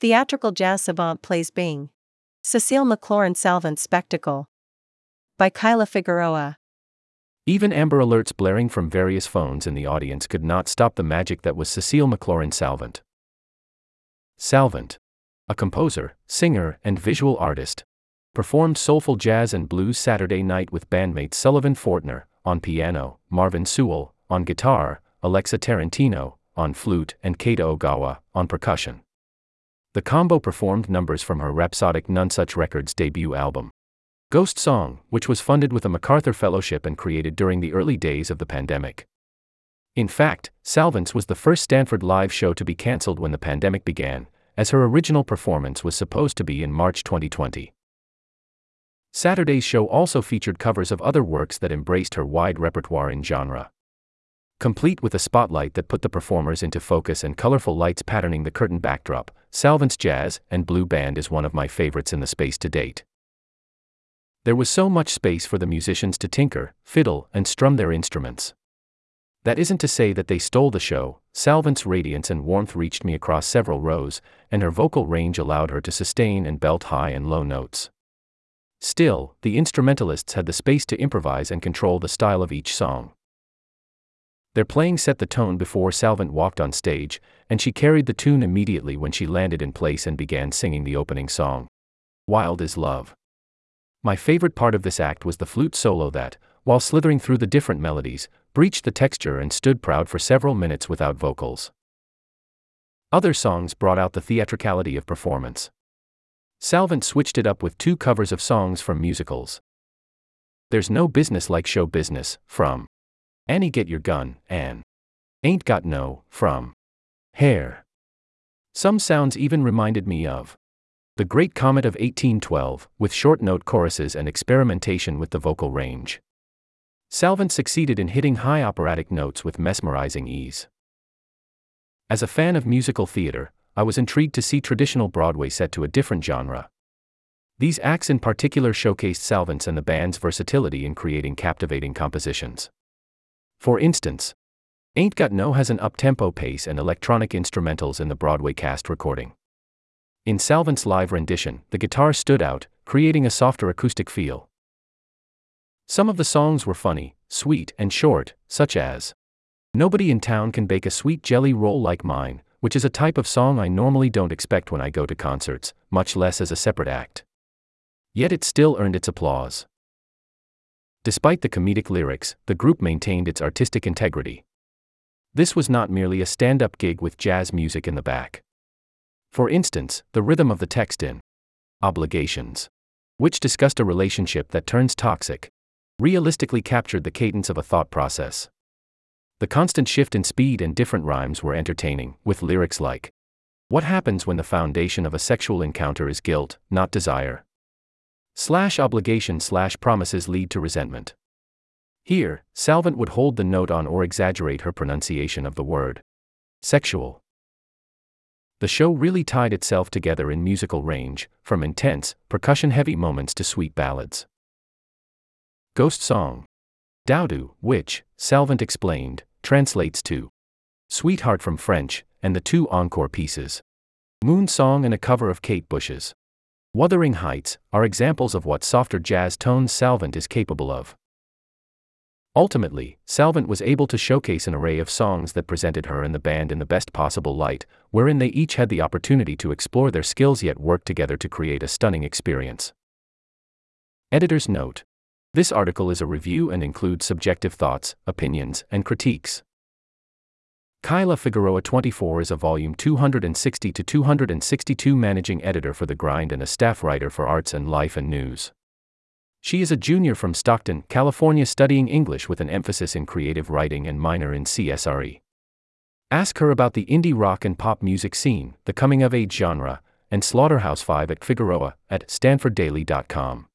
Theatrical jazz savant plays Bing. Cecile McLorin Salvant Spectacle. By Kyla Figueroa. Even Amber Alerts blaring from various phones in the audience could not stop the magic that was Cecile McLorin Salvant. Salvant, a composer, singer, and visual artist, performed soulful jazz and blues Saturday night with bandmates Sullivan Fortner on piano, Marvin Sewell on guitar, Alexa Tarantino on flute, and Keita Ogawa on percussion. The combo performed numbers from her Rhapsodic Nonesuch Records debut album. Ghost Song, which was funded with a MacArthur Fellowship and created during the early days of the pandemic. In fact, Salvants was the first Stanford live show to be cancelled when the pandemic began, as her original performance was supposed to be in March 2020. Saturday's show also featured covers of other works that embraced her wide repertoire in genre. Complete with a spotlight that put the performers into focus and colorful lights patterning the curtain backdrop, Salvant's Jazz and Blue Band is one of my favorites in the space to date. There was so much space for the musicians to tinker, fiddle, and strum their instruments. That isn't to say that they stole the show, Salvant's radiance and warmth reached me across several rows, and her vocal range allowed her to sustain and belt high and low notes. Still, the instrumentalists had the space to improvise and control the style of each song. Their playing set the tone before Salvant walked on stage, and she carried the tune immediately when she landed in place and began singing the opening song. Wild is Love. My favorite part of this act was the flute solo that, while slithering through the different melodies, breached the texture and stood proud for several minutes without vocals. Other songs brought out the theatricality of performance. Salvant switched it up with two covers of songs from musicals. There's No Business Like Show Business, from Annie Get Your Gun, and Ain't Got No, from Hair. Some sounds even reminded me of The Great Comet of 1812, with short note choruses and experimentation with the vocal range. Salvant succeeded in hitting high operatic notes with mesmerizing ease. As a fan of musical theater, I was intrigued to see traditional Broadway set to a different genre. These acts in particular showcased Salvant's and the band's versatility in creating captivating compositions. For instance, Ain't Got No has an up-tempo pace and electronic instrumentals in the Broadway cast recording. In Salvant's live rendition, the guitar stood out, creating a softer acoustic feel. Some of the songs were funny, sweet, and short, such as Nobody in Town Can Bake a Sweet Jelly Roll Like Mine, which is a type of song I normally don't expect when I go to concerts, much less as a separate act. Yet it still earned its applause. Despite the comedic lyrics, the group maintained its artistic integrity. This was not merely a stand up gig with jazz music in the back. For instance, the rhythm of the text in Obligations, which discussed a relationship that turns toxic, realistically captured the cadence of a thought process. The constant shift in speed and different rhymes were entertaining, with lyrics like What happens when the foundation of a sexual encounter is guilt, not desire? Slash obligation slash promises lead to resentment. Here, Salvant would hold the note on or exaggerate her pronunciation of the word sexual. The show really tied itself together in musical range, from intense, percussion heavy moments to sweet ballads. Ghost Song Doudou, which, Salvant explained, translates to Sweetheart from French, and the two encore pieces Moon Song and a cover of Kate Bush's Wuthering Heights are examples of what softer jazz tones Salvant is capable of. Ultimately, Salvant was able to showcase an array of songs that presented her and the band in the best possible light, wherein they each had the opportunity to explore their skills yet work together to create a stunning experience. Editor's note This article is a review and includes subjective thoughts, opinions, and critiques. Kyla Figueroa 24 is a volume 260 to 262 managing editor for The Grind and a staff writer for Arts and Life and News. She is a junior from Stockton, California studying English with an emphasis in creative writing and minor in CSRE. Ask her about the indie rock and pop music scene, the coming of age genre, and Slaughterhouse 5 at Figueroa at stanforddaily.com.